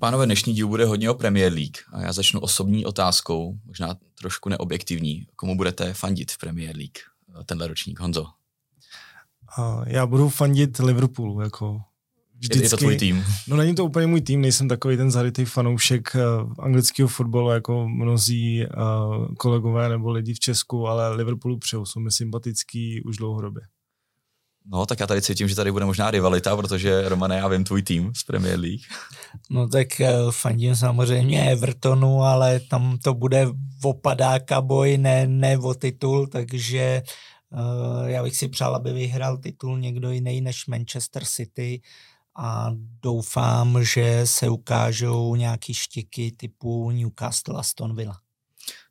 Pánové, dnešní díl bude hodně o Premier League a já začnu osobní otázkou, možná trošku neobjektivní. Komu budete fandit v Premier League tenhle ročník, Honzo? já budu fandit Liverpoolu, jako vždycky. Je to tvůj tým? No není to úplně můj tým, nejsem takový ten zarytý fanoušek uh, anglického fotbalu, jako mnozí uh, kolegové nebo lidi v Česku, ale Liverpoolu přeju, jsou mi sympatický už dlouhodobě. No, tak já tady cítím, že tady bude možná rivalita, protože Romane, já vím tvůj tým z Premier League. No tak uh, fandím samozřejmě Evertonu, ale tam to bude opadáka boj, ne, ne o titul, takže uh, já bych si přál, aby vyhrál titul někdo jiný než Manchester City a doufám, že se ukážou nějaký štiky typu Newcastle a Aston Villa.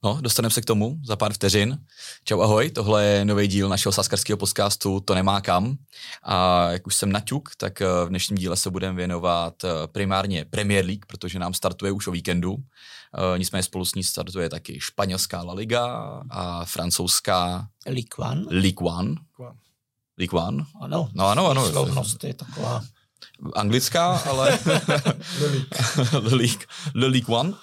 No, dostaneme se k tomu za pár vteřin. Čau, ahoj, tohle je nový díl našeho saskarského podcastu To nemá kam. A jak už jsem naťuk, tak eh, v dnešním díle se budeme věnovat eh, primárně Premier League, protože nám startuje už o víkendu. Eh, nicméně spolu s ní startuje taky španělská La Liga a francouzská Ligue 1. Ligue 1. Ligue 1. Ano. No ano, ano. Slovnost je taková anglická, ale Le League. Le League One. Uh,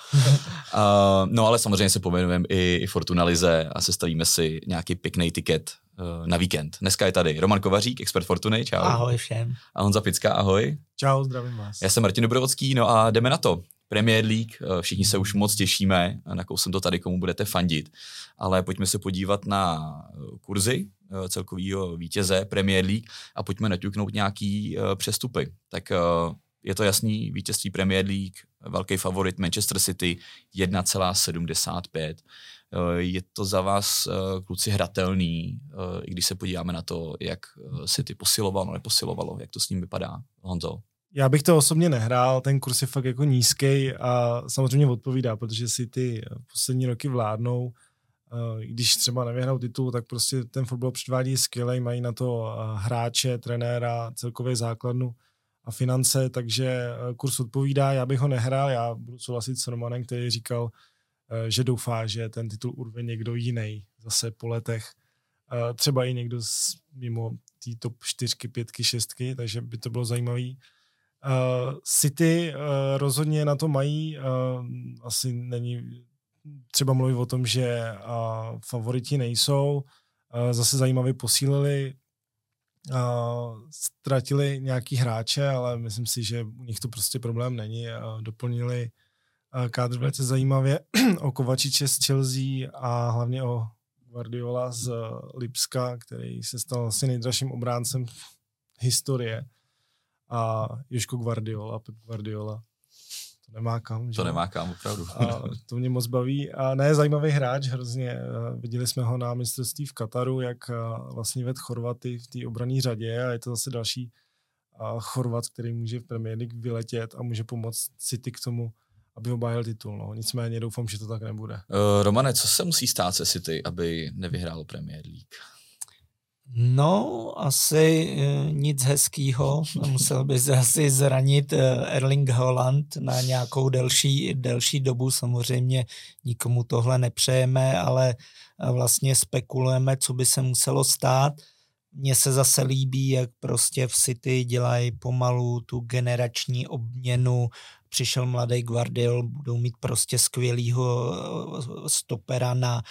no ale samozřejmě se pomenujeme i, i Fortuna Lize a sestavíme si nějaký pěkný tiket uh, na víkend. Dneska je tady Roman Kovařík, expert Fortuny, čau. Ahoj všem. A Honza Picka, ahoj. Čau, zdravím vás. Já jsem Martin Dobrovodský, no a jdeme na to. Premier League, uh, všichni se už moc těšíme, nakousem to tady, komu budete fandit, ale pojďme se podívat na uh, kurzy, Eh, celkového vítěze Premier League a pojďme naťuknout nějaký přestupy. Tak je to jasný, vítězství Premier League, velký favorit Manchester City 1,75. Je to za vás, kluci, hratelný, i když se podíváme na to, jak City posilovalo, neposilovalo, jak to s ním vypadá, Honzo? Já bych to osobně nehrál, ten kurz je fakt jako nízký a samozřejmě odpovídá, protože City poslední roky vládnou když třeba nevyhrajou titul, tak prostě ten fotbal předvádí skvěle, mají na to hráče, trenéra, celkově základnu a finance, takže kurz odpovídá, já bych ho nehrál, já budu souhlasit s Romanem, který říkal, že doufá, že ten titul urve někdo jiný zase po letech. Třeba i někdo z, mimo té top 4, 5, 6, takže by to bylo zajímavé. City rozhodně na to mají, asi není třeba mluví o tom, že favoriti nejsou. Zase zajímavě posílili, ztratili nějaký hráče, ale myslím si, že u nich to prostě problém není. Doplnili kádr velice zajímavě o Kovačiče z Chelsea a hlavně o Guardiola z Lipska, který se stal asi nejdražším obráncem historie. A Joško Guardiola, Pep Guardiola to nemá kam. Že? To nemá kam, opravdu. A to mě moc baví. A ne, zajímavý hráč, hrozně. Viděli jsme ho na mistrovství v Kataru, jak vlastně ved Chorvaty v té obrané řadě a je to zase další Chorvat, který může v Premier League vyletět a může pomoct City k tomu, aby obhájil titul. No. Nicméně doufám, že to tak nebude. Uh, Romane, co se musí stát se City, aby nevyhrál Premier League? No, asi e, nic hezkýho. Musel by se asi zranit e, Erling Holland na nějakou delší, delší dobu. Samozřejmě nikomu tohle nepřejeme, ale e, vlastně spekulujeme, co by se muselo stát. Mně se zase líbí, jak prostě v City dělají pomalu tu generační obměnu. Přišel mladý Guardiol, budou mít prostě skvělýho stopera na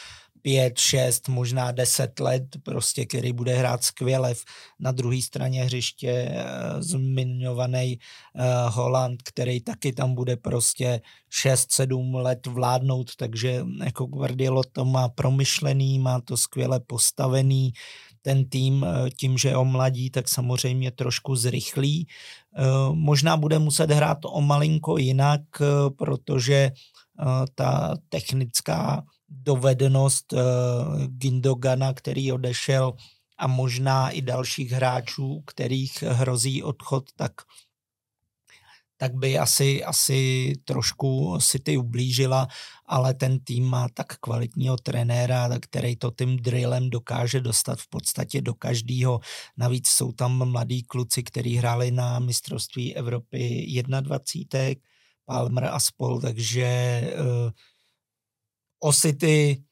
pět, šest, možná deset let, prostě, který bude hrát skvěle. Na druhé straně hřiště eh, zmiňovaný uh, Holland, který taky tam bude prostě šest, sedm let vládnout, takže jako Guardiola to má promyšlený, má to skvěle postavený, ten tým eh, tím, že omladí, tak samozřejmě trošku zrychlí. Možná bude muset hrát o malinko jinak, protože ta technická dovednost uh, Gindogana, který odešel a možná i dalších hráčů, kterých hrozí odchod, tak tak by asi, asi trošku City ublížila, ale ten tým má tak kvalitního trenéra, který to tím drillem dokáže dostat v podstatě do každého. Navíc jsou tam mladí kluci, kteří hráli na mistrovství Evropy 21, Palmer a spol, takže uh, O City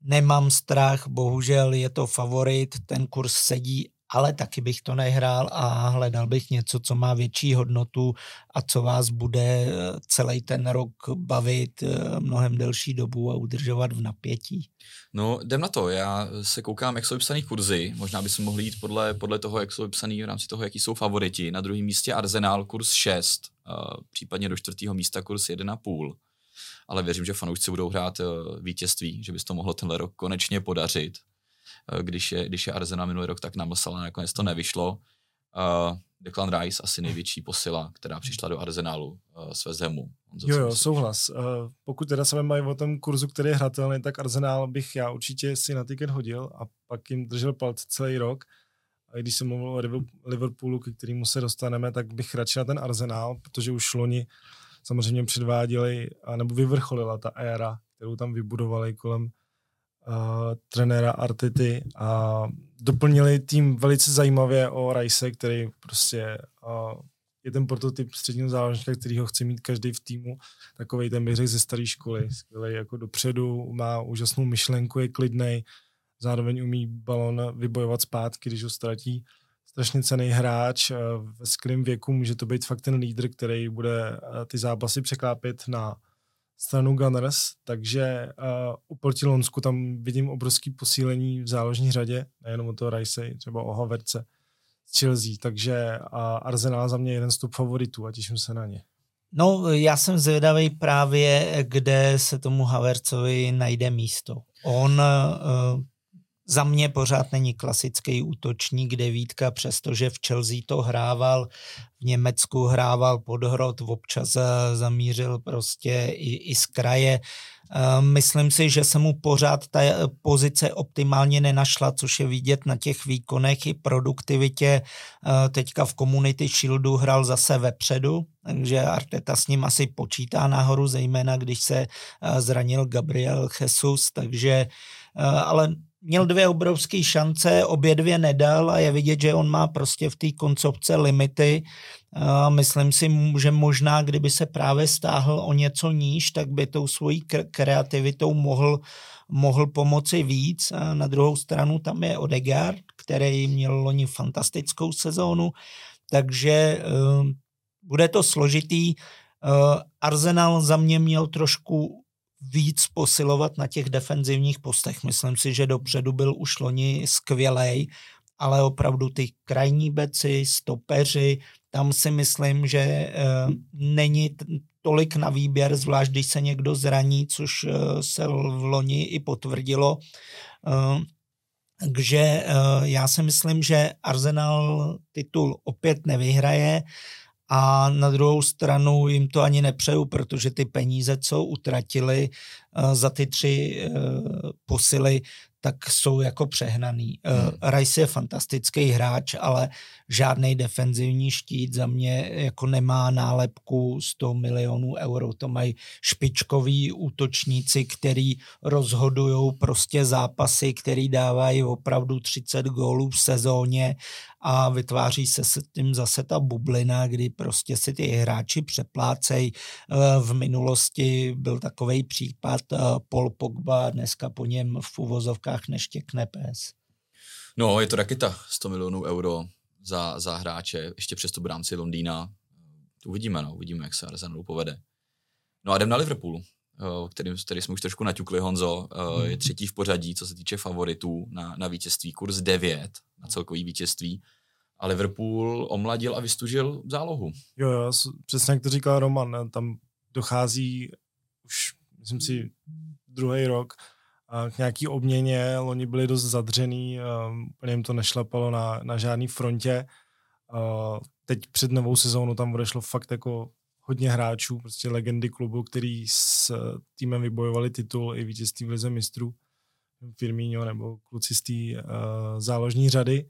nemám strach, bohužel je to favorit, ten kurz sedí ale taky bych to nehrál a hledal bych něco, co má větší hodnotu a co vás bude eh, celý ten rok bavit eh, mnohem delší dobu a udržovat v napětí. No, jdem na to. Já se koukám, jak jsou vypsaný kurzy. Možná bychom mohli jít podle, podle toho, jak jsou vypsaný v rámci toho, jaký jsou favoriti. Na druhém místě Arsenal kurz 6, případně do čtvrtého místa kurz 1,5 ale věřím, že fanoušci budou hrát vítězství, že by to mohlo tenhle rok konečně podařit. Eh, když je, když je Arsenal minulý rok tak namlsal a nakonec to nevyšlo. Uh, Declan Rice asi největší posila, která přišla do Arsenalu uh, s Vezemu. Jo, jo, souhlas. Uh, pokud teda se mají o tom kurzu, který je hratelný, tak Arsenal bych já určitě si na tiket hodil a pak jim držel palce celý rok. A když jsem mluvil o Liverpoolu, ke kterému se dostaneme, tak bych radši na ten Arsenal, protože už loni samozřejmě předváděli, nebo vyvrcholila ta éra, kterou tam vybudovali kolem uh, trenéra Artety a doplnili tým velice zajímavě o Rice, který prostě uh, je ten prototyp středního záložníka, který ho chce mít každý v týmu. Takový ten bych řekl ze staré školy, skvělý jako dopředu, má úžasnou myšlenku, je klidný, zároveň umí balon vybojovat zpátky, když ho ztratí. Strašně cený hráč, ve skvělém věku může to být fakt ten lídr, který bude ty zápasy překlápět na stranu Gunners, takže uh, oproti Lonsku tam vidím obrovský posílení v záložní řadě, nejenom o toho Rice, třeba o Haverce z Chelsea, takže uh, Arsenal za mě je jeden z top favoritů a těším se na ně. No, já jsem zvědavý právě, kde se tomu Havercovi najde místo. On uh, za mě pořád není klasický útočník devítka, přestože v Chelsea to hrával, v Německu hrával podhrot, občas zamířil prostě i, i z kraje. Myslím si, že se mu pořád ta pozice optimálně nenašla, což je vidět na těch výkonech i produktivitě. Teďka v Community Shieldu hrál zase vepředu, takže Arteta s ním asi počítá nahoru, zejména když se zranil Gabriel Jesus, takže ale měl dvě obrovské šance, obě dvě nedal a je vidět, že on má prostě v té koncovce limity. Myslím si, že možná, kdyby se právě stáhl o něco níž, tak by tou svojí kreativitou mohl, mohl pomoci víc. Na druhou stranu tam je Odegaard, který měl loni fantastickou sezónu, takže uh, bude to složitý. Uh, Arsenal za mě měl trošku víc posilovat na těch defenzivních postech. Myslím si, že dopředu byl už loni skvělej, ale opravdu ty krajní beci, stopeři, tam si myslím, že e, není tolik na výběr, zvlášť když se někdo zraní, což e, se v loni i potvrdilo. E, takže já si myslím, že Arsenal titul opět nevyhraje a na druhou stranu jim to ani nepřeju, protože ty peníze, co utratili uh, za ty tři uh, posily, tak jsou jako přehnaný. Eh, hmm. Rice je fantastický hráč, ale žádný defenzivní štít za mě jako nemá nálepku 100 milionů euro. To mají špičkoví útočníci, který rozhodují prostě zápasy, který dávají opravdu 30 gólů v sezóně a vytváří se s tím zase ta bublina, kdy prostě si ty hráči přeplácej. Eh, v minulosti byl takový případ eh, Paul Pogba, dneska po něm v uvozovkách neštěkne pes. No, je to raketa, 100 milionů euro za, za hráče, ještě přesto v rámci Londýna. Uvidíme, no, uvidíme, jak se Arsenalu povede. No a jdem na Liverpool, eh, který, který jsme už trošku naťukli, Honzo. Je mhm. třetí v pořadí, co se týče favoritů na, na vítězství. Kurz 9 na celkový vítězství a Liverpool omladil a vystužil zálohu. Jo, jo, přesně jak to říkal Roman, tam dochází už, myslím si, druhý rok k nějaký obměně, loni byli dost zadřený, úplně jim to nešlapalo na, na žádný frontě. Teď před novou sezónu tam odešlo fakt jako hodně hráčů, prostě legendy klubu, který s týmem vybojovali titul i vítězství v lize mistrů, Firmino nebo kluci z té uh, záložní řady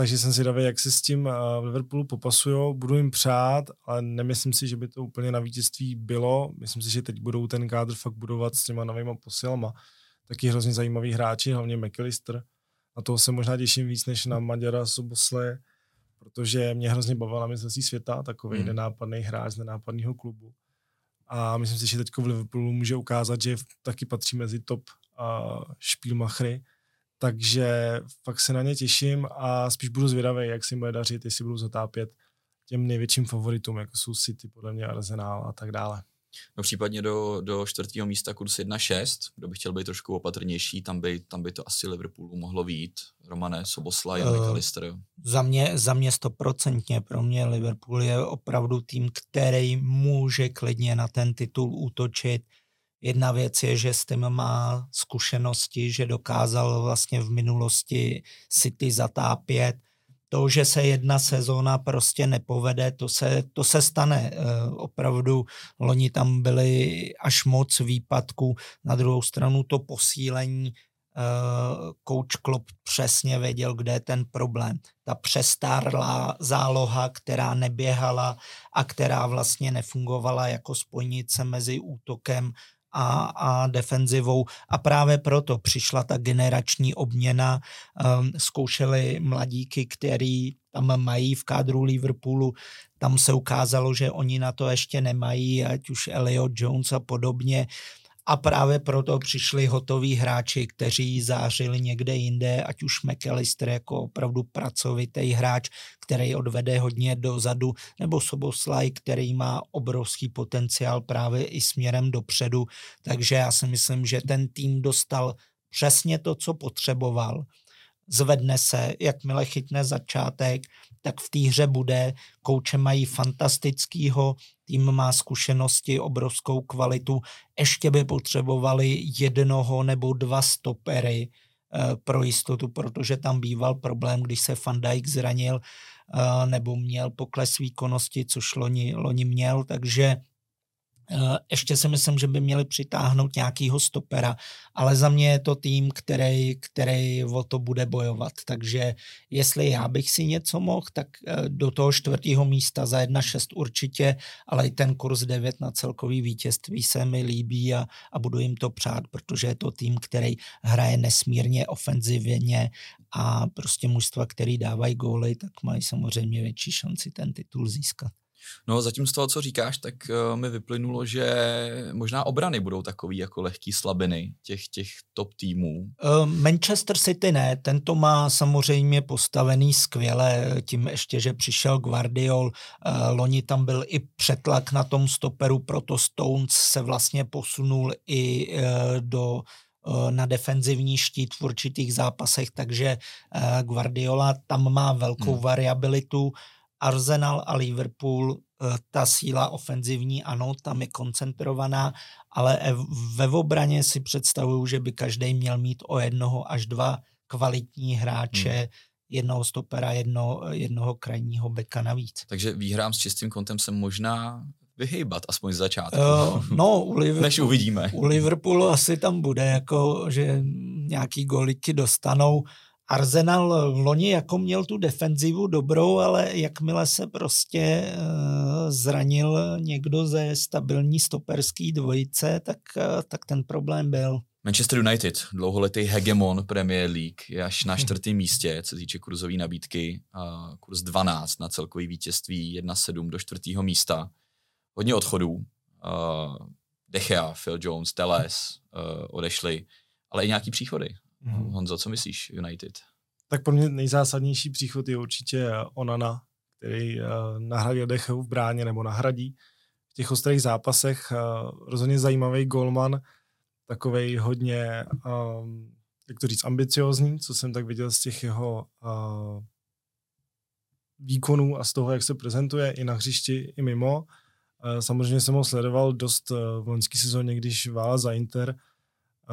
takže jsem si davě, jak se s tím v Liverpoolu popasují. Budu jim přát, ale nemyslím si, že by to úplně na vítězství bylo. Myslím si, že teď budou ten kádr fakt budovat s těma novýma posilama. Taky hrozně zajímavý hráči, hlavně McAllister. Na toho se možná těším víc než na Maďara Sobosle, protože mě hrozně bavila mistrovství světa, takový hmm. nenápadný hráč z nenápadného klubu. A myslím si, že teď v Liverpoolu může ukázat, že taky patří mezi top a špílmachry takže fakt se na ně těším a spíš budu zvědavý, jak si bude dařit, jestli budu zatápět těm největším favoritům, jako jsou City, podle mě Arsenal a tak dále. No případně do, do čtvrtého místa kurz 1-6, kdo by chtěl být trošku opatrnější, tam by, tam by to asi Liverpoolu mohlo být. Romane, Soboslaj a uh, McAllister. Za mě, za mě stoprocentně. Pro mě Liverpool je opravdu tým, který může klidně na ten titul útočit. Jedna věc je, že s tím má zkušenosti, že dokázal vlastně v minulosti City zatápět to, že se jedna sezóna prostě nepovede, to se, to se stane. E, opravdu loni tam byly až moc výpadků. Na druhou stranu to posílení e, coach Klopp přesně věděl, kde je ten problém. Ta přestárlá záloha, která neběhala a která vlastně nefungovala jako spojnice mezi útokem a, a defenzivou. A právě proto přišla ta generační obměna. Um, zkoušeli mladíky, který tam mají v kádru Liverpoolu, tam se ukázalo, že oni na to ještě nemají, ať už Elliot Jones a podobně a právě proto přišli hotoví hráči, kteří zářili někde jinde, ať už McAllister jako opravdu pracovitý hráč, který odvede hodně dozadu, nebo Soboslaj, který má obrovský potenciál právě i směrem dopředu. Takže já si myslím, že ten tým dostal přesně to, co potřeboval zvedne se, jakmile chytne začátek, tak v té hře bude. Kouče mají fantastickýho, tým má zkušenosti, obrovskou kvalitu. Ještě by potřebovali jednoho nebo dva stopery eh, pro jistotu, protože tam býval problém, když se Van Dijk zranil eh, nebo měl pokles výkonnosti, což loni, loni měl, takže ještě si myslím, že by měli přitáhnout nějakýho stopera, ale za mě je to tým, který, který o to bude bojovat. Takže jestli já bych si něco mohl, tak eh, do toho čtvrtého místa za 1-6 určitě, ale i ten kurz 9 na celkový vítězství se mi líbí a, a budu jim to přát, protože je to tým, který hraje nesmírně ofenzivně a prostě mužstva, který dávají góly, tak mají samozřejmě větší šanci ten titul získat. No zatím z toho, co říkáš, tak uh, mi vyplynulo, že možná obrany budou takový jako lehký slabiny těch, těch top týmů. Uh, Manchester City ne, tento má samozřejmě postavený skvěle, tím ještě, že přišel Guardiol, uh, loni tam byl i přetlak na tom stoperu, proto Stones se vlastně posunul i uh, do na defenzivní štít v určitých zápasech, takže Guardiola tam má velkou hmm. variabilitu. Arsenal a Liverpool, eh, ta síla ofenzivní, ano, tam je koncentrovaná, ale ve obraně si představuju, že by každý měl mít o jednoho až dva kvalitní hráče, hmm. jednoho stopera, jedno, jednoho krajního beka navíc. Takže výhrám s čistým kontem se možná vyhýbat, aspoň z začátku. Uh, no, u Liverpoolu, Než uvidíme. U Liverpoolu asi tam bude, jako, že nějaký goliky dostanou, Arsenal v loni jako měl tu defenzivu dobrou, ale jakmile se prostě uh, zranil někdo ze stabilní stoperský dvojice, tak, uh, tak ten problém byl. Manchester United, dlouholetý hegemon Premier League, je až na čtvrtém místě, co týče kurzové nabídky. Kurz 12 na celkový vítězství 1-7 do čtvrtého místa. Hodně odchodů. Dechea, Phil Jones, Teles uh, odešli, ale i nějaký příchody. Mm. Honzo, co myslíš United? Tak pro mě nejzásadnější příchod je určitě Onana, který uh, nahradil Decheu v bráně nebo nahradí v těch ostrých zápasech. Uh, rozhodně zajímavý golman, takový hodně, um, jak to říct, ambiciozní, co jsem tak viděl z těch jeho uh, výkonů a z toho, jak se prezentuje i na hřišti, i mimo. Samozřejmě jsem ho sledoval dost v loňské sezóně, když vála za Inter,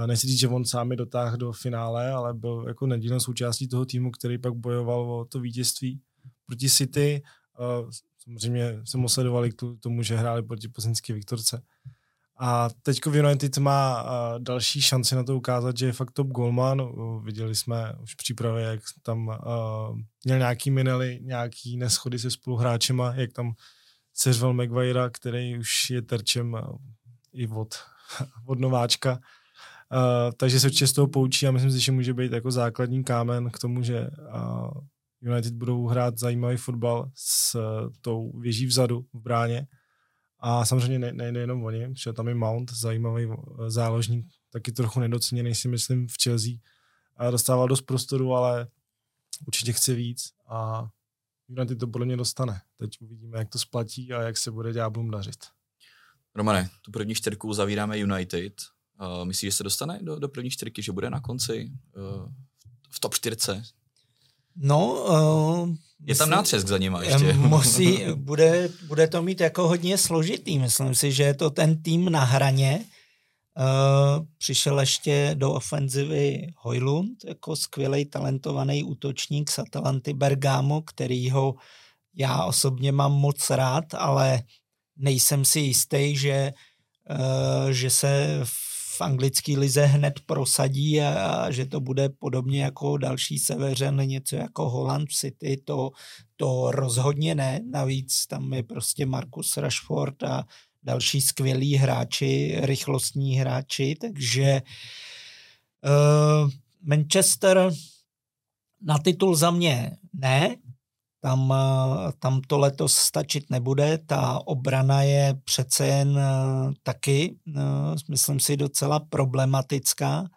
Nechci říct, že on sám je dotáhl do finále, ale byl jako nedílnou součástí toho týmu, který pak bojoval o to vítězství proti City. Samozřejmě jsem ho sledovali k tomu, že hráli proti plzeňské Viktorce. A teď United má další šanci na to ukázat, že je fakt top goalman. Viděli jsme už v přípravě, jak tam měl nějaký minely, nějaký neschody se spoluhráčema, jak tam seřval Maguire, který už je terčem i od, od nováčka. Uh, takže se z toho poučí a myslím si, že může být jako základní kámen k tomu, že uh, United budou hrát zajímavý fotbal s uh, tou věží vzadu v bráně. A samozřejmě nejde ne, nejenom oni, protože tam je Mount, zajímavý záložník, taky trochu nedoceněný si myslím v Chelsea. a dostával dost prostoru, ale určitě chce víc a United to podle mě dostane. Teď uvidíme, jak to splatí a jak se bude Ďáblům dařit. Romane, tu první čtyřku zavíráme United. Uh, myslíš, že se dostane do, do první čtyřky, že bude na konci uh, v top čtyřce? No, uh, je tam nátřesk za nima ještě. Musí, bude, bude to mít jako hodně složitý. Myslím si, že je to ten tým na hraně. Uh, přišel ještě do ofenzivy Hojlund, jako skvělý talentovaný útočník z Atalanty Bergamo, kterýho já osobně mám moc rád, ale nejsem si jistý, že, uh, že se v anglické lize hned prosadí a, a že to bude podobně jako další seveřen, něco jako Holland City, to, to rozhodně ne. Navíc tam je prostě Marcus Rashford a další skvělí hráči, rychlostní hráči, takže uh, Manchester na titul za mě ne, tam, eh, tam to letos stačit nebude. Ta obrana je přece jen eh, taky, myslím si, docela problematická.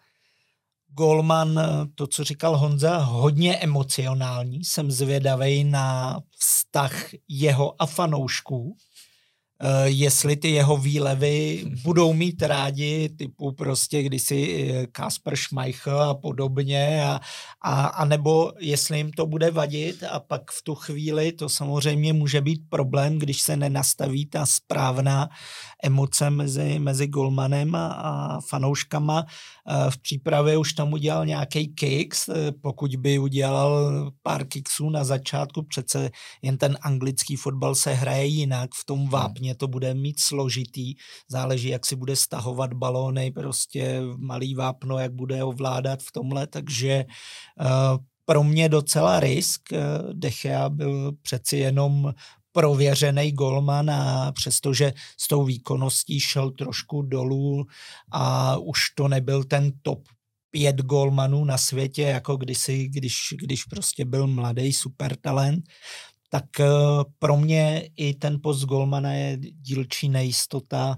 Golman, to, co říkal Honza, hodně emocionální. Jsem zvědavý na vztah jeho a fanoušků. Eh, jestli ty jeho výlevy budou mít rádi, typu prostě kdysi eh, Kasper Schmeichel a podobně, a, a, a nebo jestli jim to bude vadit a pak v tu chvíli to samozřejmě může být problém, když se nenastaví ta správná emoce mezi, mezi golmanem a, a fanouškama. Eh, v přípravě už tam udělal nějaký kicks, pokud by udělal pár kicksů na začátku, přece jen ten anglický fotbal se hraje jinak v tom vápně samozřejmě to bude mít složitý, záleží, jak si bude stahovat balóny, prostě malý vápno, jak bude ovládat v tomhle, takže uh, pro mě docela risk. Uh, Dechea byl přeci jenom prověřený golman a přestože s tou výkonností šel trošku dolů a už to nebyl ten top pět golmanů na světě, jako kdysi, když, když prostě byl mladý super talent, tak eh, pro mě i ten post Golmana je dílčí nejistota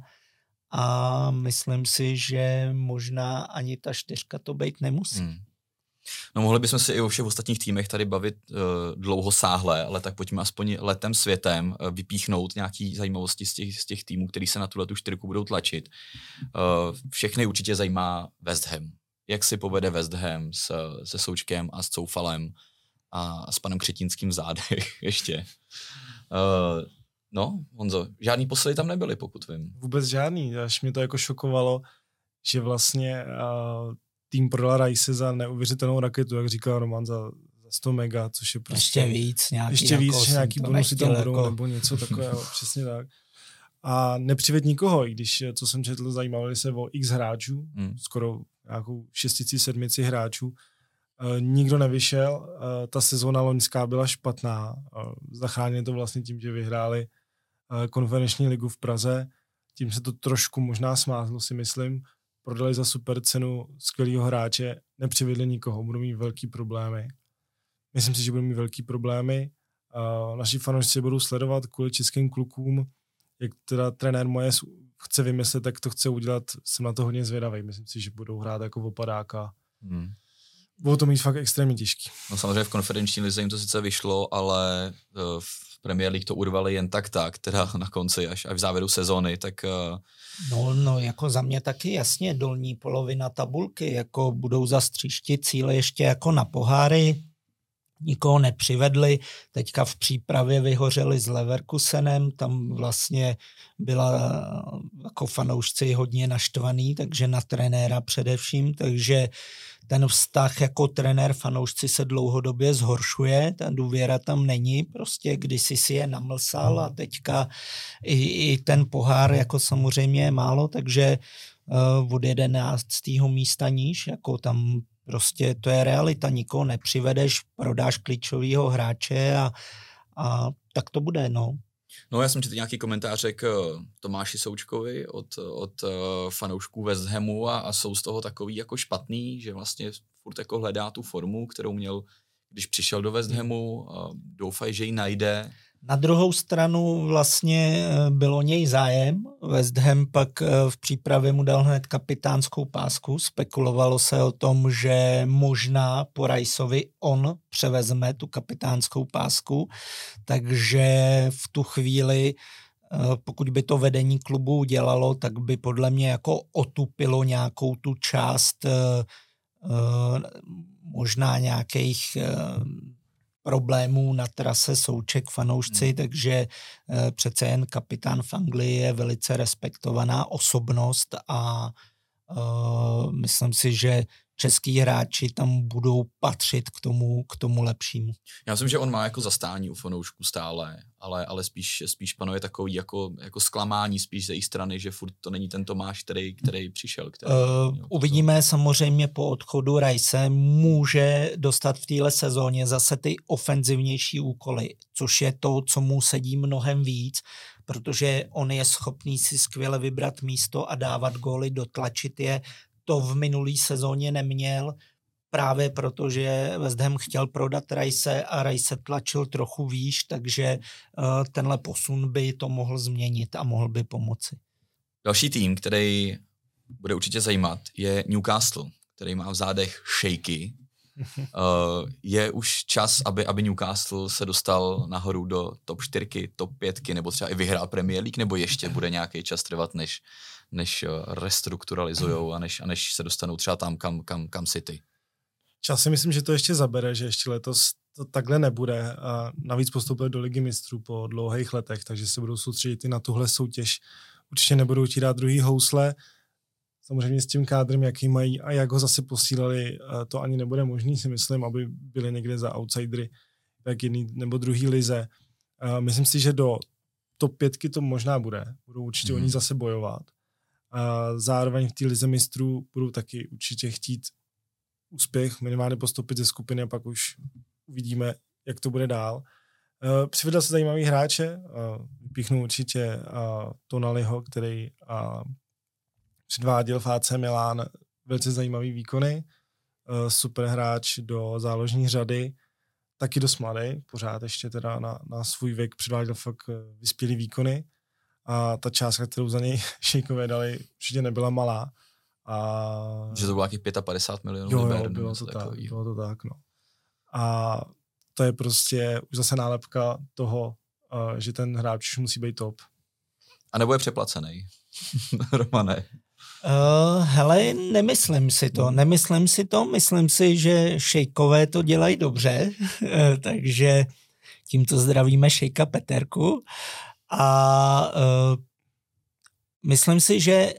a myslím si, že možná ani ta čtyřka to být nemusí. Hmm. No mohli bychom si i o všech ostatních týmech tady bavit uh, dlouho sáhle, ale tak pojďme aspoň letem světem uh, vypíchnout nějaký zajímavosti z těch, z těch týmů, který se na tuhle tu čtyřku budou tlačit. Uh, všechny určitě zajímá West Ham. Jak si povede West Ham s, se Součkem a s Coufalem a s panem Křetínským v zádech ještě. Uh, no, Honzo, žádný posily tam nebyly, pokud vím. Vůbec žádný, až mě to jako šokovalo, že vlastně uh, tým prodal Rice za neuvěřitelnou raketu, jak říkal Roman, za, za 100 mega, což je prostě... Ještě víc, nějaký, ještě víc, jako nějaký bonusy tam budou, jako... nebo něco takového, přesně tak. A nepřived nikoho, i když, co jsem četl, zajímavali se o x hráčů, hmm. skoro nějakou šestici, sedmici hráčů, Eh, nikdo nevyšel, eh, ta sezóna loňská byla špatná, zachránili to vlastně tím, že vyhráli eh, konferenční ligu v Praze, tím se to trošku možná smázlo, si myslím, prodali za super cenu skvělého hráče, nepřivedli nikoho, budou mít velký problémy. Myslím si, že budou mít velký problémy. Naši fanoušci budou sledovat kvůli českým klukům, jak teda trenér moje chce vymyslet, tak to chce udělat. Jsem na to hodně zvědavý. Myslím si, že budou hrát jako opadáka. Hmm budou to mít fakt extrémně těžký. No samozřejmě v konferenční lize jim to sice vyšlo, ale eh, v Premier League to urvali jen tak tak, teda na konci až, až v závěru sezóny, tak... Eh, no, no, jako za mě taky jasně dolní polovina tabulky, jako budou zastříštit cíle ještě jako na poháry, nikoho nepřivedli. Teďka v přípravě vyhořeli s Leverkusenem, tam vlastně byla jako fanoušci hodně naštvaný, takže na trenéra především, takže ten vztah jako trenér fanoušci se dlouhodobě zhoršuje, ta důvěra tam není, prostě kdysi si je namlsal a teďka i, i ten pohár jako samozřejmě je málo, takže uh, od 11. místa níž, jako tam prostě to je realita, nikoho nepřivedeš, prodáš klíčového hráče a, a tak to bude, no. No já jsem četl nějaký komentáře k eh, Tomáši Součkovi od, od uh, fanoušků West Hamu a, a jsou z toho takový jako špatný, že vlastně furt jako hledá tu formu, kterou měl, když přišel do West Hamu, uh, doufají, že ji najde. Na druhou stranu vlastně eh, bylo něj zájem. West Ham pak eh, v přípravě mu dal hned kapitánskou pásku. Spekulovalo se o tom, že možná po Rajsovi on převezme tu kapitánskou pásku, takže v tu chvíli eh, pokud by to vedení klubu udělalo, tak by podle mě jako otupilo nějakou tu část možná nějakých problémů na trase Souček fanoušci, hmm. takže e, přece jen kapitán v Anglii je velice respektovaná osobnost a e, myslím si, že český hráči tam budou patřit k tomu, k tomu lepšímu. Já myslím, že on má jako zastání u fanoušků stále, ale, ale spíš, spíš panuje takový jako, jako zklamání spíš ze jejich strany, že furt to není ten Tomáš, který, který přišel. Který, uh, uvidíme to. samozřejmě po odchodu Rajse, může dostat v téhle sezóně zase ty ofenzivnější úkoly, což je to, co mu sedí mnohem víc, protože on je schopný si skvěle vybrat místo a dávat góly, dotlačit je to v minulý sezóně neměl, právě protože West Ham chtěl prodat Rice a Rice tlačil trochu výš, takže eh, tenhle posun by to mohl změnit a mohl by pomoci. Další tým, který bude určitě zajímat, je Newcastle, který má v zádech shaky. Uh, je už čas, aby, aby Newcastle se dostal nahoru do top 4, top 5, nebo třeba i vyhrál Premier League, nebo ještě bude nějaký čas trvat, než, než eh, restrukturalizují a než, a než se dostanou třeba tam, kam, kam, kam City. Čas si myslím, že to ještě zabere, že ještě letos to takhle nebude a navíc postoupili do ligy mistrů po dlouhých letech, takže se budou soustředit i na tuhle soutěž. Určitě nebudou ti dát druhý housle, samozřejmě s tím kádrem, jaký mají a jak ho zase posílali, eh, to ani nebude možný, si myslím, aby byli někde za outsidery, jak jedný nebo druhý lize. Myslím si, že do top pětky to možná bude. Budou určitě mm-hmm. oni zase bojovat. A zároveň v té lize mistrů budou taky určitě chtít úspěch, minimálně postupit ze skupiny a pak už uvidíme, jak to bude dál. Uh, přivedl se zajímavý hráče, uh, vypíchnu určitě uh, Tonaliho, který předváděl v AC Milan velice zajímavý výkony, super hráč do záložní řady, taky dost mladý, pořád ještě teda na, na svůj věk předváděl fakt vyspělý výkony a ta částka, kterou za něj šejkové dali, určitě nebyla malá. A... Že to bylo nějakých 55 milionů jo, liber, jo, bylo to tak, bylo to tak, no. A to je prostě už zase nálepka toho, uh, že ten hráč už musí být top. A nebo je přeplacený, Romane? Uh, hele, nemyslím si to, nemyslím si to, myslím si, že šejkové to dělají dobře, takže tímto zdravíme šejka Peterku a uh, myslím si, že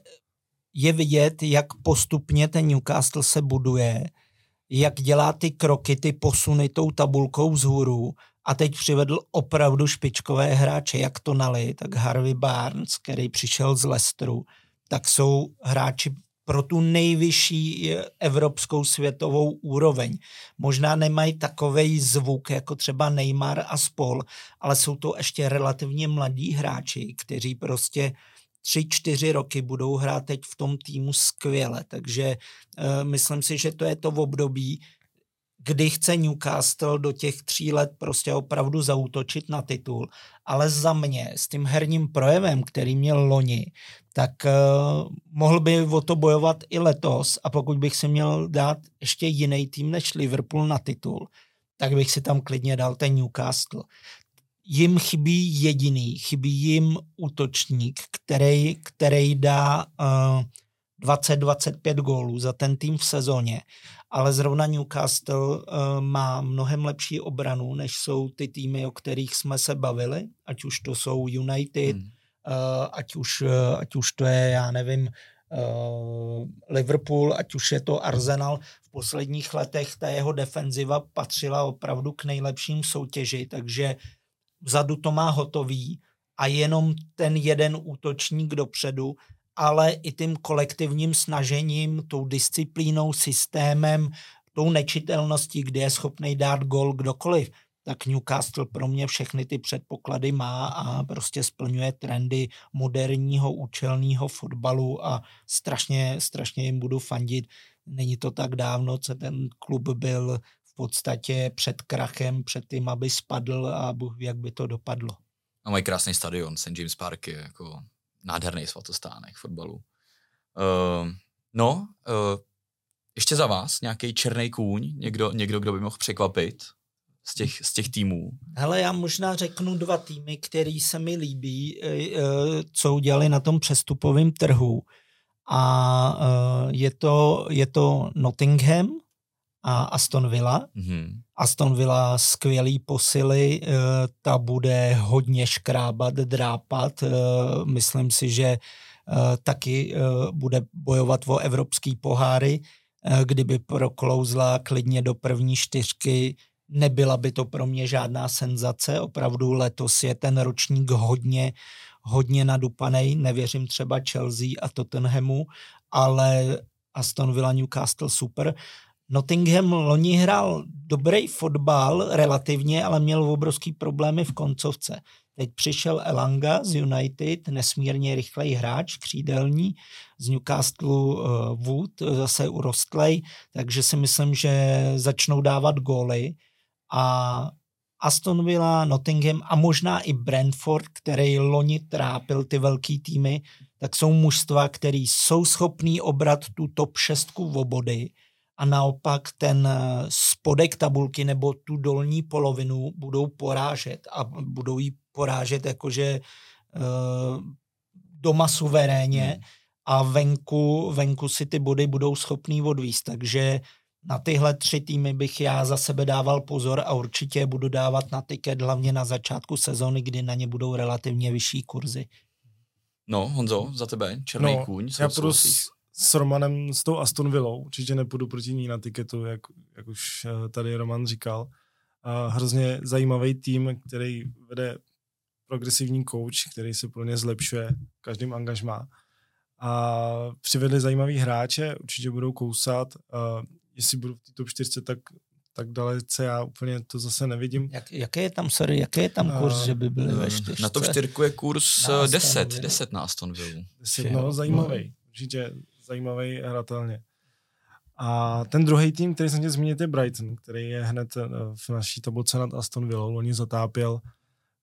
je vidět, jak postupně ten Newcastle se buduje, jak dělá ty kroky, ty posuny tou tabulkou vzhůru. A teď přivedl opravdu špičkové hráče, jak to nali, tak Harvey Barnes, který přišel z Leicesteru, tak jsou hráči pro tu nejvyšší evropskou světovou úroveň. Možná nemají takový zvuk jako třeba Neymar a spol, ale jsou to ještě relativně mladí hráči, kteří prostě tři, čtyři roky budou hrát teď v tom týmu skvěle. Takže uh, myslím si, že to je to v období, kdy chce Newcastle do těch tří let prostě opravdu zautočit na titul. Ale za mě, s tím herním projevem, který měl loni, tak uh, mohl by o to bojovat i letos a pokud bych si měl dát ještě jiný tým než Liverpool na titul, tak bych si tam klidně dal ten Newcastle. Jim chybí jediný, chybí jim útočník, který, který dá uh, eh, 20-25 gólů za ten tým v sezóně, ale zrovna Newcastle uh, má mnohem lepší obranu, než jsou ty týmy, o kterých jsme se bavili, ať už to jsou United, hmm ať, už, uh, ať už to je, já nevím, uh, Liverpool, ať už je to Arsenal. V posledních letech ta jeho defenziva patřila opravdu k nejlepším soutěži, takže vzadu to má hotový a jenom ten jeden útočník dopředu, ale i tím kolektivním snažením, tou disciplínou, systémem, tou nečitelností, kde je schopný dát gol kdokoliv tak Newcastle pro mě všechny ty předpoklady má a prostě splňuje trendy moderního účelného fotbalu a strašně, strašně jim budu fandit. Není to tak dávno, co ten klub byl v podstatě před krachem, před tím, aby spadl a jak by to dopadlo. A mají krásný stadion, St. James Park je jako nádherný svatostánek fotbalu. Uh, no, uh, ještě za vás nějaký černý kůň, někdo, někdo, kdo by mohl překvapit z těch, z těch týmů? Hele, já možná řeknu dva týmy, který se mi líbí, co udělali na tom přestupovém trhu. A je to, je to Nottingham a Aston Villa. Mm-hmm. Aston Villa skvělý posily, ta bude hodně škrábat, drápat. Myslím si, že taky bude bojovat o evropský poháry. Kdyby proklouzla klidně do první čtyřky, Nebyla by to pro mě žádná senzace, opravdu letos je ten ročník hodně, hodně nadupaný, nevěřím třeba Chelsea a Tottenhamu, ale Aston Villa Newcastle super. Nottingham loni hrál dobrý fotbal relativně, ale měl obrovský problémy v koncovce. Teď přišel Elanga z United, nesmírně rychlej hráč, křídelní, z Newcastle uh, Wood, zase urostlej, takže si myslím, že začnou dávat góly a Aston Villa, Nottingham a možná i Brentford, který loni trápil ty velký týmy, tak jsou mužstva, které jsou schopný obrat tu top šestku v obody a naopak ten eh, spodek tabulky nebo tu dolní polovinu budou porážet a budou ji porážet jakože uh, doma suverénně hmm. a venku, venku si ty body budou schopný odvíst, takže na tyhle tři týmy bych já za sebe dával pozor a určitě budu dávat na tiket hlavně na začátku sezóny, kdy na ně budou relativně vyšší kurzy. No, Honzo, za tebe, černý no, kůň. Já půjdu s, s Romanem, s tou Aston Villou, určitě nepůjdu proti ní na tiketu, jak, jak už eh, tady Roman říkal. A hrozně zajímavý tým, který vede progresivní coach, který se plně zlepšuje každým angažmá. A přivedli zajímavý hráče, určitě budou kousat. Jestli budu v té top 4, tak, tak dalece já úplně to zase nevidím. Jak, jaké je tam, sorry, jaký je tam kurz, uh, že by byly ve 4? Na top 4 je kurz 10, 10 na Aston Villa. 10, no, zajímavý, určitě zajímavý hratelně. A ten druhý tým, který jsem tě zmínil, je Brighton, který je hned eh, v naší tabulce nad Aston Villa. Oni zatápěl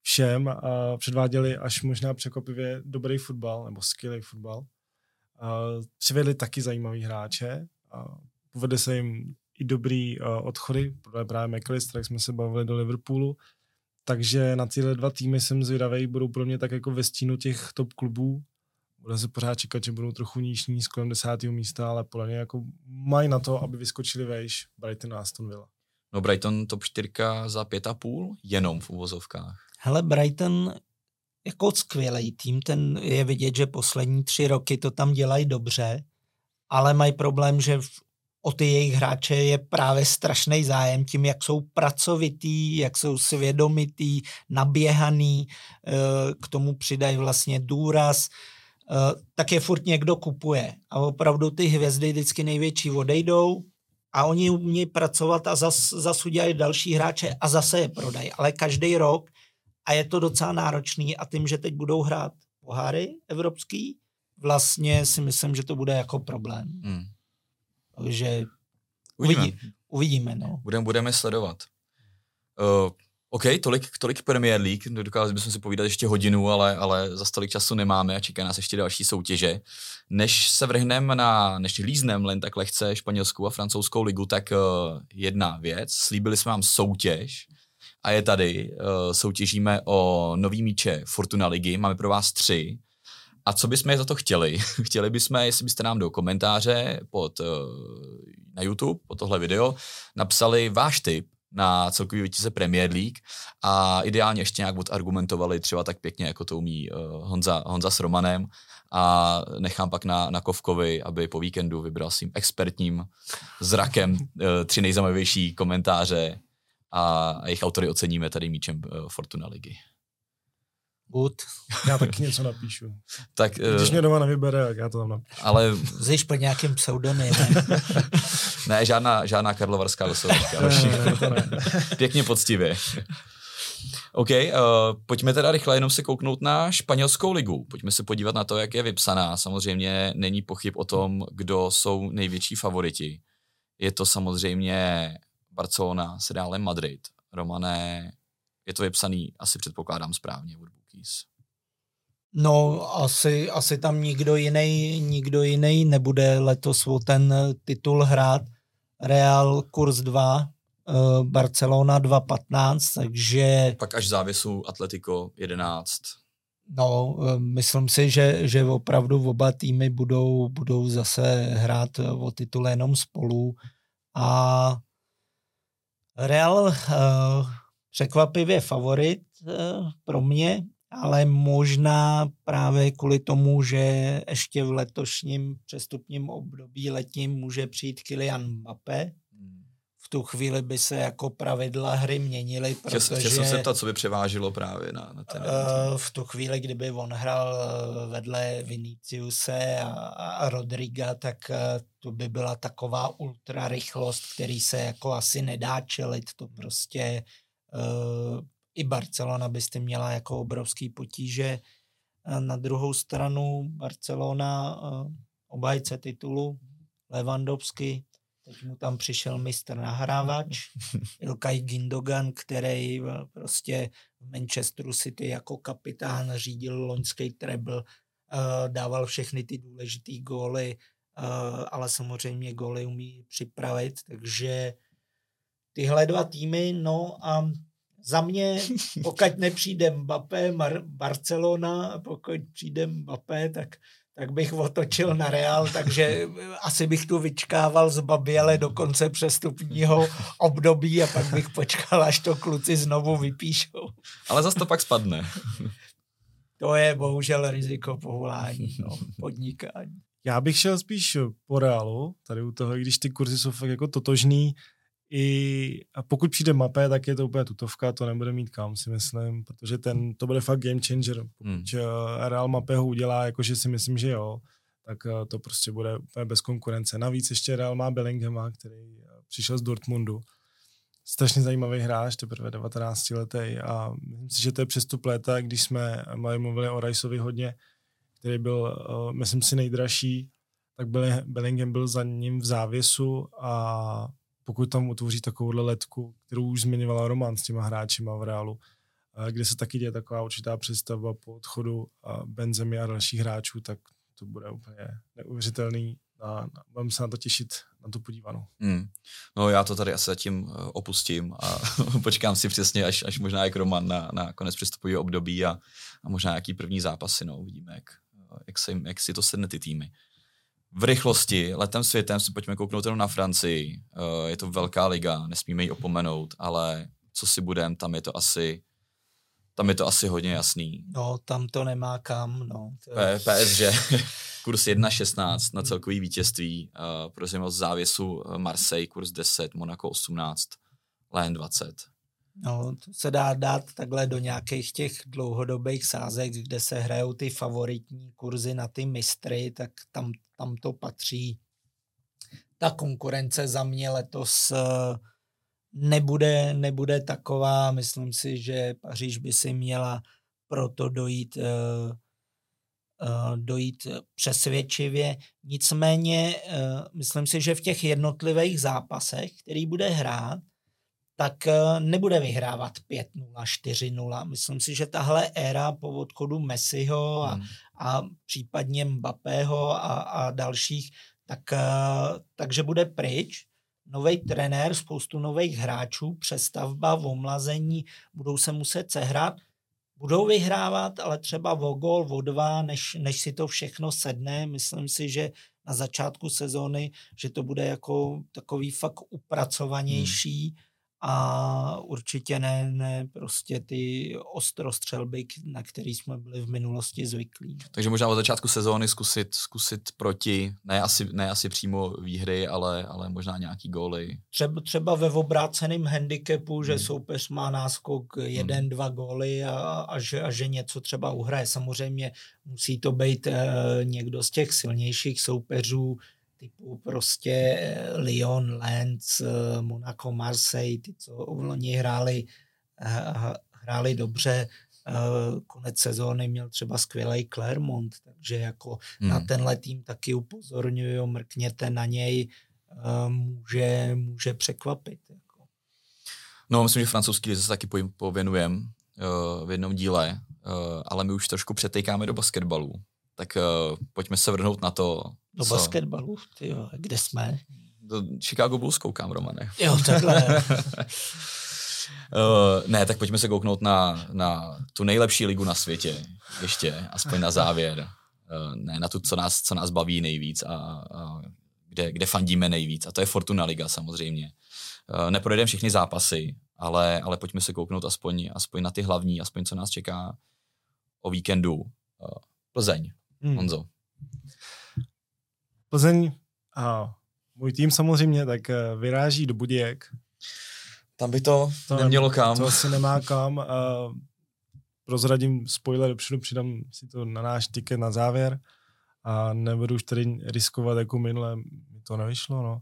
všem a předváděli až možná překvapivě dobrý fotbal, nebo skvělý fotbal. A přivedli taky zajímavý hráče. A povede se jim i dobrý uh, odchody, právě McAllister, jak jsme se bavili do Liverpoolu, takže na tyhle dva týmy jsem zvědavý, budou pro mě tak jako ve stínu těch top klubů. Bude se pořád čekat, že budou trochu nížní z kolem desátého místa, ale podle mě jako mají na to, aby vyskočili vejš Brighton a Aston Villa. No Brighton top 4 za pět a půl, jenom v uvozovkách. Hele, Brighton jako skvělý tým, ten je vidět, že poslední tři roky to tam dělají dobře, ale mají problém, že o ty jejich hráče je právě strašný zájem tím, jak jsou pracovitý, jak jsou svědomitý, naběhaný, eh, k tomu přidají vlastně důraz, eh, tak je furt někdo kupuje. A opravdu ty hvězdy vždycky největší odejdou a oni umějí pracovat a zas, zas udělají další hráče a zase je prodají. Ale každý rok a je to docela náročný a tím, že teď budou hrát poháry evropský, vlastně si myslím, že to bude jako problém. Hmm. Takže uvidíme. Uvidí, uvidíme no. Budeme, budeme sledovat. Uh, OK, tolik, tolik Premier League, dokázali bychom si povídat ještě hodinu, ale, ale za tolik času nemáme a čeká nás ještě další soutěže. Než se vrhneme na, než lízneme len tak lehce španělskou a francouzskou ligu, tak uh, jedna věc, slíbili jsme vám soutěž a je tady, uh, soutěžíme o nový míče Fortuna ligy, máme pro vás tři, a co bychom za to chtěli? chtěli bychom, jestli byste nám do komentáře pod, uh, na YouTube, po tohle video, napsali váš tip na celkový vítěze Premier League a ideálně ještě nějak odargumentovali třeba tak pěkně, jako to umí uh, Honza, Honza s Romanem a nechám pak na, na Kovkovi, aby po víkendu vybral svým expertním zrakem uh, tři nejzajímavější komentáře a jejich autory oceníme tady míčem Fortuna ligy. Good. Já taky něco napíšu. tak, Když uh, mě doma nevybere, tak já to tam napíšu. Ale... Zješ pod nějakým pseudonymem. ne, žádná, žádná karlovarská losovka. ne, ne, ne. Pěkně poctivě. OK, uh, pojďme teda rychle jenom se kouknout na španělskou ligu. Pojďme se podívat na to, jak je vypsaná. Samozřejmě není pochyb o tom, kdo jsou největší favoriti. Je to samozřejmě Barcelona s Realem Madrid. Romané, je to vypsaný, asi předpokládám správně od Bookies. No, asi, asi tam nikdo jiný, nikdo jiný nebude letos o ten titul hrát. Real kurz 2, eh, Barcelona 2.15, takže... Pak až závěsu Atletico 11. No, eh, myslím si, že, že opravdu oba týmy budou, budou zase hrát o titul jenom spolu a Real uh, překvapivě favorit uh, pro mě, ale možná právě kvůli tomu, že ještě v letošním přestupním období letním může přijít Kylian Mbappé. V tu chvíli by se jako pravidla hry měnily, protože... Chtěl jsem se ptat, co by převážilo právě na, na ten... Uh, v tu chvíli, kdyby on hrál vedle Viniciuse a, a Rodriga, tak uh, to by byla taková ultra rychlost, který se jako asi nedá čelit. To prostě uh, i Barcelona byste měla jako obrovský potíže. Na druhou stranu Barcelona eh, obajce titulu Levandovsky, teď mu tam přišel mistr nahrávač, Ilkay Gindogan, který eh, prostě v Manchesteru City jako kapitán řídil loňský treble, eh, dával všechny ty důležité góly, ale samozřejmě góly umí připravit, takže tyhle dva týmy, no a za mě, pokud nepřijde Mbappé, Mar- Barcelona, pokud přijde Mbappé, tak, tak bych otočil na Real, takže asi bych tu vyčkával z Babiele do konce přestupního období a pak bych počkal, až to kluci znovu vypíšou. Ale zase to pak spadne. to je bohužel riziko povolání, no, podnikání. Já bych šel spíš po Realu, tady u toho, i když ty kurzy jsou fakt jako totožný, i a pokud přijde mapé, tak je to úplně tutovka, to nebude mít kam, si myslím, protože ten, to bude fakt game changer. Pokud hmm. Eh, Real Mapé ho udělá, jakože si myslím, že jo, tak eh, to prostě bude úplně bez konkurence. Navíc ještě Real má Bellinghama, který eh, přišel z Dortmundu. Strašně zajímavý hráč, teprve 19 letý a myslím si, že to je přestup léta, když jsme mluvili o Riceovi hodně, který byl, myslím si, nejdražší, tak Bellingham byl za ním v závěsu a pokud tam utvoří takovouhle letku, kterou už zmiňovala Roman s těma hráčima v Reálu, kde se taky děje taková určitá představa po odchodu Benzemi a dalších hráčů, tak to bude úplně neuvěřitelný a, budeme se na to těšit, na tu podívanou. Hmm. No já to tady asi zatím uh, opustím a počkám si přesně, až, až možná jak Roman na, na konec přestupového období a, a možná jaký první zápasy, no uvidíme, jak, jak, se, jak si to sedne ty týmy v rychlosti, letem světem si pojďme kouknout jenom na Francii. Uh, je to velká liga, nesmíme ji opomenout, ale co si budem, tam je to asi tam je to asi hodně jasný. No, tam to nemá kam, no. P- PSG, kurz 1.16 na celkový vítězství, uh, prosím o závěsu eh, Marseille, kurz 10, Monaco 18, Lén 20. No, to se dá dát takhle do nějakých těch dlouhodobých sázek, kde se hrajou ty favoritní kurzy na ty mistry, tak tam, tam to patří. Ta konkurence za mě letos eh, nebude, nebude taková. Myslím si, že Paříž by si měla proto dojít, eh, eh, dojít přesvědčivě. Nicméně myslím si, že v těch jednotlivých zápasech, který bude hrát, tak nebude vyhrávat 5-0, 4-0. Myslím si, že tahle éra po odchodu Messiho a, hmm. A případně Mbappého a, a dalších, tak, eh, takže bude pryč. Nový trenér, spoustu nových hráčů, přestavba, omlazení, budou se muset sehrát. Budou vyhrávat, ale třeba o gol, o dva, než, než si to všechno sedne. Myslím si, že na začátku sezóny, že to bude jako takový fakt upracovanější. Hmm a určitě ne, ne prostě ty ostrostřelby, na který jsme byli v minulosti zvyklí. Takže možná od začátku sezóny zkusit, zkusit proti, ne asi, ne asi přímo výhry, ale, ale možná nějaký góly. Třeba, třeba ve obráceném handicapu, že hmm. soupeř má náskok jeden, hmm. dva góly a, a, že, a že něco třeba uhraje. Samozřejmě musí to být eh, někdo z těch silnějších soupeřů, typu prostě eh, Lyon, Lens, eh, Monaco, Marseille, ty, co loni hráli, eh, hráli dobře, konec sezóny měl třeba skvělý Clermont, takže jako hmm. na tenhle tým taky upozorňuju, mrkněte na něj, může, může překvapit. Jako. No, myslím, že francouzský lize se taky pověnujeme uh, v jednom díle, uh, ale my už trošku přetejkáme do basketbalu. Tak uh, pojďme se vrhnout na to. Do co... basketbalu? Ty kde jsme? Do Chicago Bulls koukám, Romane. Jo, takhle. Uh, ne, tak pojďme se kouknout na, na tu nejlepší ligu na světě, ještě, aspoň na závěr. Uh, ne, na tu, co nás, co nás baví nejvíc a, a kde, kde fandíme nejvíc. A to je Fortuna Liga samozřejmě. Uh, neprojedeme všechny zápasy, ale, ale pojďme se kouknout aspoň, aspoň na ty hlavní, aspoň co nás čeká o víkendu. Uh, Plzeň, hmm. Honzo. Plzeň a můj tým samozřejmě tak vyráží do Budějek tam by to, to nemělo kam. To asi nemá kam. A prozradím spoiler dopředu, přidám si to na náš tiket na závěr a nebudu už tady riskovat jako minule, mi to nevyšlo, no.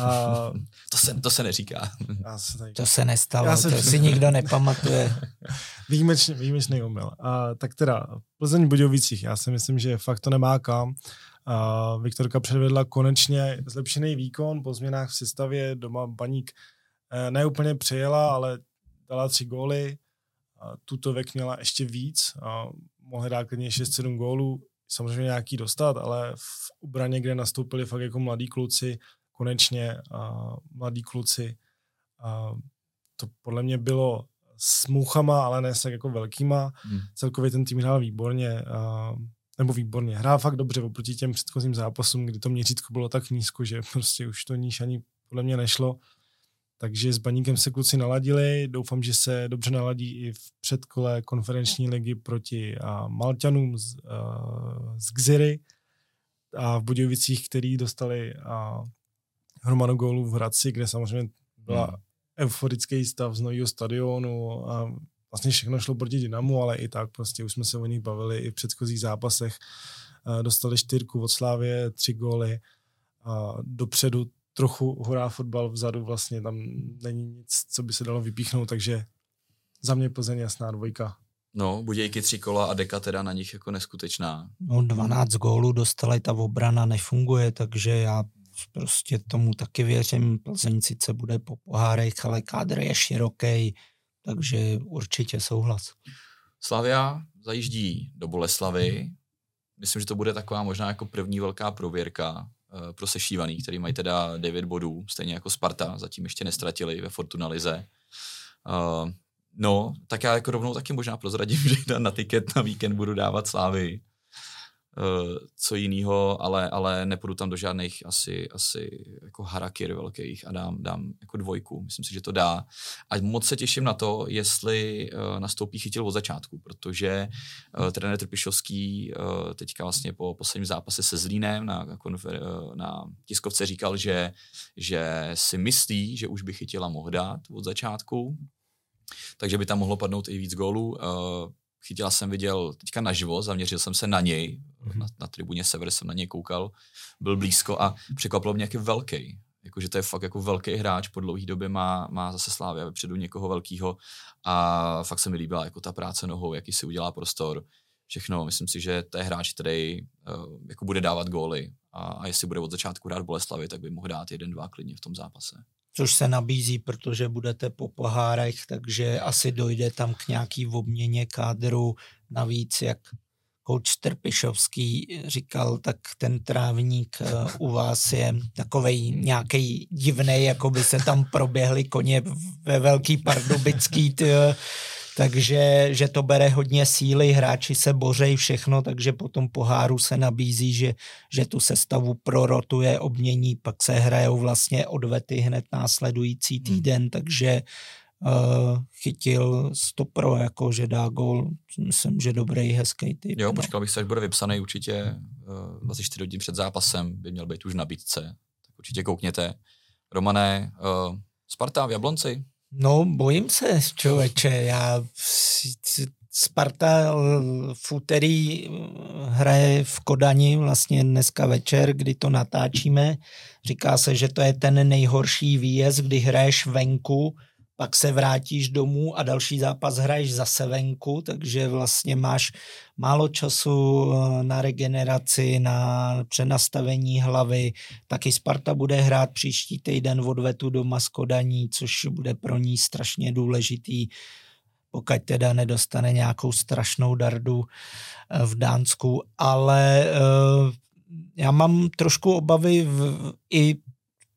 A... to, se, to se neříká. Se tady... To se nestalo, Já se... to si nikdo nepamatuje. výjimečný, výjimečný omyl. A, tak teda, Plzeň Budějovicích, já si myslím, že fakt to nemá kam. A Viktorka předvedla konečně zlepšený výkon po změnách v sestavě, doma Baník Eh, ne úplně přijela, ale dala tři góly. Tuto vek měla ještě víc. A mohla dát klidně 6-7 gólů. Samozřejmě nějaký dostat, ale v obraně, kde nastoupili fakt jako mladí kluci, konečně mladí kluci, to podle mě bylo s mouchama, ale ne tak jako velkýma. Hmm. Celkově ten tým hrál výborně, a, nebo výborně. Hrál fakt dobře oproti těm předchozím zápasům, kdy to měřítko bylo tak nízko, že prostě už to níž ani podle mě nešlo. Takže s Baníkem se kluci naladili, doufám, že se dobře naladí i v předkole konferenční ligy proti a Malťanům z, a, z Gziry a v Budějovicích, který dostali a, hromadu gólů v Hradci, kde samozřejmě byla hmm. euforický stav z nového stadionu a vlastně všechno šlo proti Dynamu, ale i tak prostě už jsme se o nich bavili i v předchozích zápasech. Dostali čtyřku od Slávě, tři góly. A dopředu trochu horá fotbal vzadu, vlastně tam není nic, co by se dalo vypíchnout, takže za mě Plzeň jasná dvojka. No, Budějky tři kola a deka teda na nich jako neskutečná. No, 12 gólů dostali, ta obrana nefunguje, takže já prostě tomu taky věřím. Plzeň sice bude po pohárech, ale kádr je široký, takže určitě souhlas. Slavia zajíždí do Boleslavy. Myslím, že to bude taková možná jako první velká prověrka uh, pro sešívaný, který mají teda 9 bodů, stejně jako Sparta, zatím ještě nestratili ve Fortuna Lize. Uh, no, tak já jako rovnou taky možná prozradím, že na tiket na víkend budu dávat Slávy. Uh, co jiného, ale, ale nepůjdu tam do žádných asi, asi jako harakir velkých a dám, dám jako dvojku. Myslím si, že to dá. A moc se těším na to, jestli uh, nastoupí chytil od začátku, protože uh, trenér Trpišovský uh, teďka vlastně po posledním zápase se Zlínem na, konfer, uh, na tiskovce říkal, že, že si myslí, že už by chytila mohl dát od začátku, takže by tam mohlo padnout i víc gólů. Uh, chytila jsem viděl teďka naživo, zaměřil jsem se na něj, mm-hmm. na, na tribuně Sever jsem na něj koukal, byl blízko a překvapilo mě, jak je velký. Jakože to je fakt jako velký hráč, po dlouhé době má, má zase Slávě vepředu někoho velkého a fakt se mi líbila jako ta práce nohou, jaký si udělá prostor, všechno. Myslím si, že to je hráč, který uh, jako bude dávat góly a, a jestli bude od začátku hrát Boleslavy, tak by mohl dát jeden, dva klidně v tom zápase což se nabízí, protože budete po pohárech, takže asi dojde tam k nějaký obměně kádru. Navíc, jak coach Trpišovský říkal, tak ten trávník eh, u vás je takovej nějaký divný, jako by se tam proběhly koně ve Velký Pardubický, takže že to bere hodně síly, hráči se bořej všechno, takže po tom poháru se nabízí, že, že tu sestavu prorotuje, obmění, pak se hrajou vlastně odvety hned následující hmm. týden, takže uh, chytil stopro, jako že dá gol, myslím, že dobrý, hezký typ. Jo, no. počkal bych se, až bude vypsaný určitě uh, 24 hodin před zápasem, by měl být už v nabídce, tak určitě koukněte. Romané, uh, Sparta v Jablonci, No, bojím se, člověče. Já Sparta v úterý hraje v Kodani vlastně dneska večer, kdy to natáčíme. Říká se, že to je ten nejhorší výjezd, kdy hraješ venku pak se vrátíš domů a další zápas hraješ zase venku, takže vlastně máš málo času eh, na regeneraci, na přenastavení hlavy. Taky Sparta bude hrát příští týden odvetu doma s Kodaní, což bude pro ní strašně důležitý pokud teda nedostane nějakou strašnou dardu eh, v Dánsku, ale uh, já mám trošku obavy v, i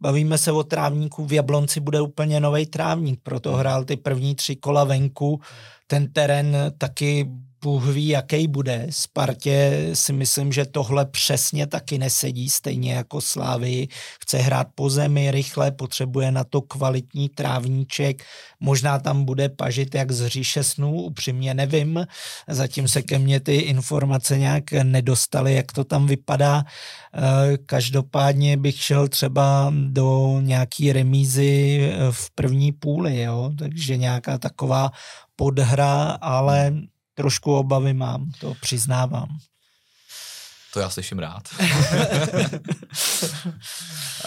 bavíme se o trávníku, v Jablonci bude úplně nový trávník, proto hrál ty první tři kola venku, ten terén taky Bůh ví, jaký bude. Spartě si myslím, že tohle přesně taky nesedí, stejně jako Slávy. Chce hrát po zemi rychle, potřebuje na to kvalitní trávníček. Možná tam bude pažit jak z říše snů, upřímně nevím. Zatím se ke mně ty informace nějak nedostaly, jak to tam vypadá. Eh, každopádně bych šel třeba do nějaký remízy v první půli, jo? takže nějaká taková podhra, ale trošku obavy mám, to přiznávám. To já slyším rád.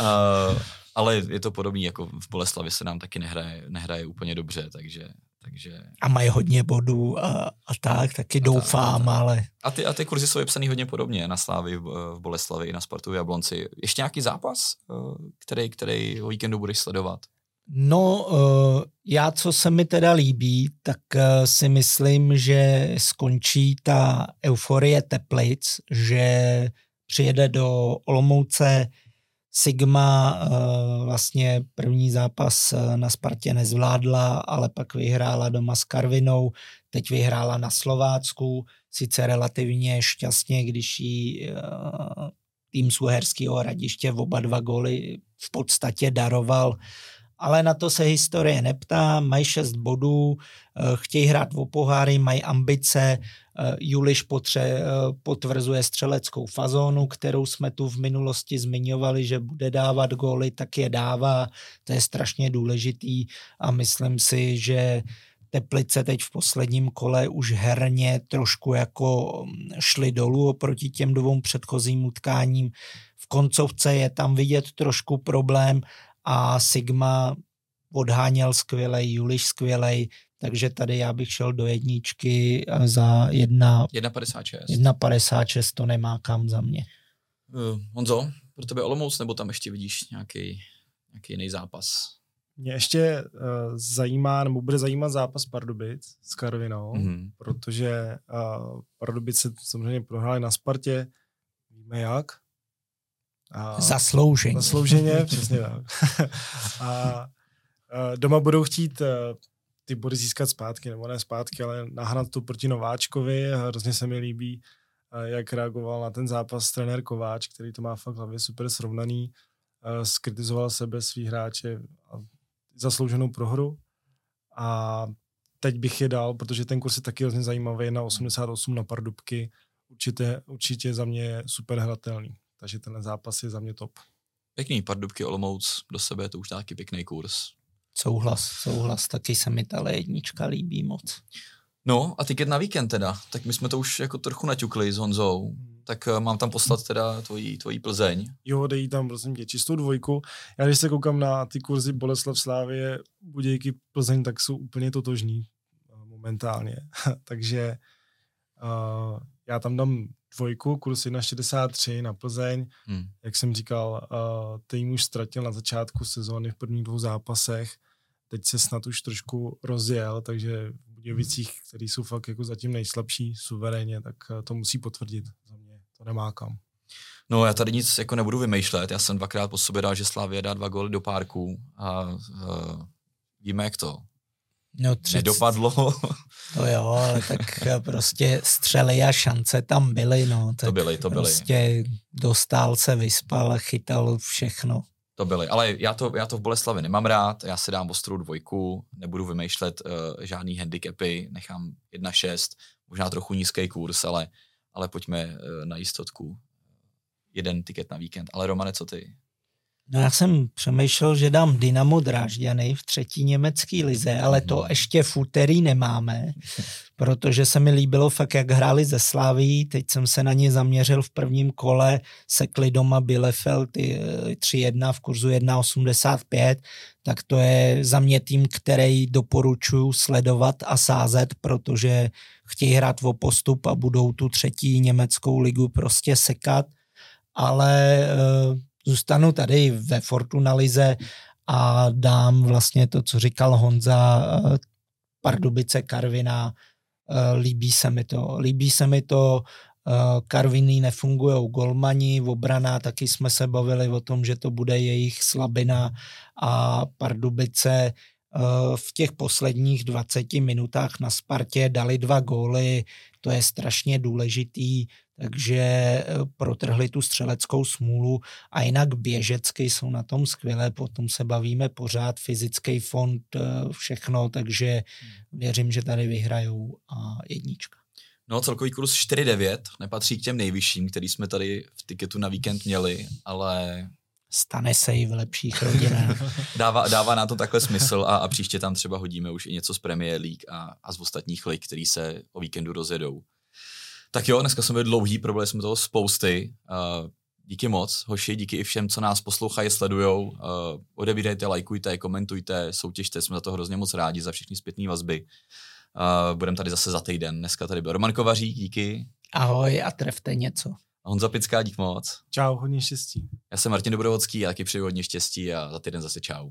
uh, ale je to podobný, jako v Boleslavi se nám taky nehraje, nehraje úplně dobře, takže... takže... A mají hodně bodů a, a tak, taky a doufám, tak, a tak. ale... A ty, a ty kurzy jsou vypsaný hodně podobně na Slávy v, v Boleslavi i na Spartu v Jablonci. Ještě nějaký zápas, který, který o víkendu budeš sledovat? No, uh, já, co se mi teda líbí, tak uh, si myslím, že skončí ta euforie Teplic, že přijede do Olomouce Sigma, uh, vlastně první zápas na Spartě nezvládla, ale pak vyhrála doma s Karvinou, teď vyhrála na Slovácku, sice relativně šťastně, když jí tým Suherského hradiště v oba dva góly v podstatě daroval ale na to se historie neptá, mají šest bodů, eh, chtějí hrát o poháry, mají ambice, eh, Juliš potře, eh, potvrzuje střeleckou fazónu, kterou jsme tu v minulosti zmiňovali, že bude dávat góly, tak je dává, to je strašně důležitý a myslím si, že Teplice teď v posledním kole už herně trošku jako mm, šli dolů oproti těm dvou předchozím utkáním. V koncovce je tam vidět trošku problém, a Sigma odháněl skvělej, Juliš skvělej, takže tady já bych šel do jedničky za 1,56. 1,56 to nemá kam za mě. Uh, Honzo, pro tebe Olomouc, nebo tam ještě vidíš nějaký, nějaký jiný zápas? Mě ještě uh, zajímá, nebo bude zajímat zápas Pardubic s Karvinou, mm-hmm. protože uh, Pardubice samozřejmě prohráli na Spartě, víme jak, a zaslouženě. Zaslouženě, přesně tak. a, a doma budou chtít e, ty body získat zpátky, nebo ne zpátky, ale nahrát to proti Nováčkovi. Hrozně se mi líbí, e, jak reagoval na ten zápas trenér Kováč, který to má fakt hlavě super srovnaný. E, skritizoval sebe, svý hráče a zaslouženou prohru. A teď bych je dal, protože ten kurz je taky hrozně zajímavý, na 88 na Pardubky. Určitě, určitě za mě je super hratelný. Takže ten zápas je za mě top. Pěkný, Pardubky Olomouc do sebe, to už nějaký pěkný kurz. Souhlas, souhlas, taky se mi ta jednička líbí moc. No a tiket na víkend teda, tak my jsme to už jako trochu naťukli s Honzou, hmm. tak uh, mám tam poslat teda tvojí, tvojí Plzeň. Jo, dej tam prosím tě čistou dvojku. Já když se koukám na ty kurzy Boleslav Slávě, Budějky Plzeň, tak jsou úplně totožní momentálně. Takže uh, já tam dám dvojku, kurz 1,63 na Plzeň. Hmm. Jak jsem říkal, uh, tým už ztratil na začátku sezóny v prvních dvou zápasech. Teď se snad už trošku rozjel, takže v Budějovicích, který jsou fakt jako zatím nejslabší suverénně, tak uh, to musí potvrdit za mě. To nemá kam. No já tady nic jako nebudu vymýšlet. Já jsem dvakrát po sobě dal, že Slavě dá dva góly do párku a uh, víme, jak to. No, tři... Nedopadlo. To jo, ale tak prostě střely a šance tam byly, no. Tak to byly, to byly. Prostě dostal se, vyspal, chytal všechno. To byly, ale já to, já to v Boleslavi nemám rád, já si dám ostrou dvojku, nebudu vymýšlet uh, žádný handicapy, nechám 1,6, možná trochu nízký kurz, ale, ale pojďme uh, na jistotku. Jeden tiket na víkend. Ale Romane, co ty? No já jsem přemýšlel, že dám Dynamo Drážďany v třetí německé lize, ale to mhm. ještě v úterý nemáme, protože se mi líbilo fakt, jak hráli ze Slaví. Teď jsem se na ně zaměřil v prvním kole, sekli doma Bielefeld 3-1 v kurzu 1,85, tak to je za mě tým, který doporučuji sledovat a sázet, protože chtějí hrát o postup a budou tu třetí německou ligu prostě sekat, ale uh, zůstanu tady ve Fortunalize a dám vlastně to, co říkal Honza, uh, Pardubice Karvina, uh, líbí se mi to, líbí se mi to, Karviny nefungují golmani, obrana, taky jsme se bavili o tom, že to bude jejich slabina a Pardubice v těch posledních 20 minutách na Spartě dali dva góly, to je strašně důležitý, takže eh, protrhli tu střeleckou smůlu a jinak běžecky jsou na tom skvělé, potom se bavíme pořád, fyzický fond, eh, všechno, takže věřím, že tady vyhrajou a jednička. No, celkový kurz 4,9 nepatří k těm nejvyšším, který jsme tady v tiketu na víkend měli, ale stane se i v lepších rodinách. dává, dává na to takhle smysl a, a příště tam třeba hodíme už i něco z Premier League a, a z ostatních lig, který se o víkendu rozjedou. Tak jo, dneska jsme byli dlouhý, probrali jsme toho spousty. Uh, díky moc, hoši, díky i všem, co nás poslouchají, sledujou. Uh, odebírejte, lajkujte, komentujte, soutěžte, jsme za to hrozně moc rádi, za všechny zpětné vazby. Uh, budeme tady zase za týden. Dneska tady byl Roman Kovařík, díky. Ahoj a trefte něco. Honza Pická, dík moc. Čau, hodně štěstí. Já jsem Martin Dobrovodský a taky přeju hodně štěstí a za týden zase čau.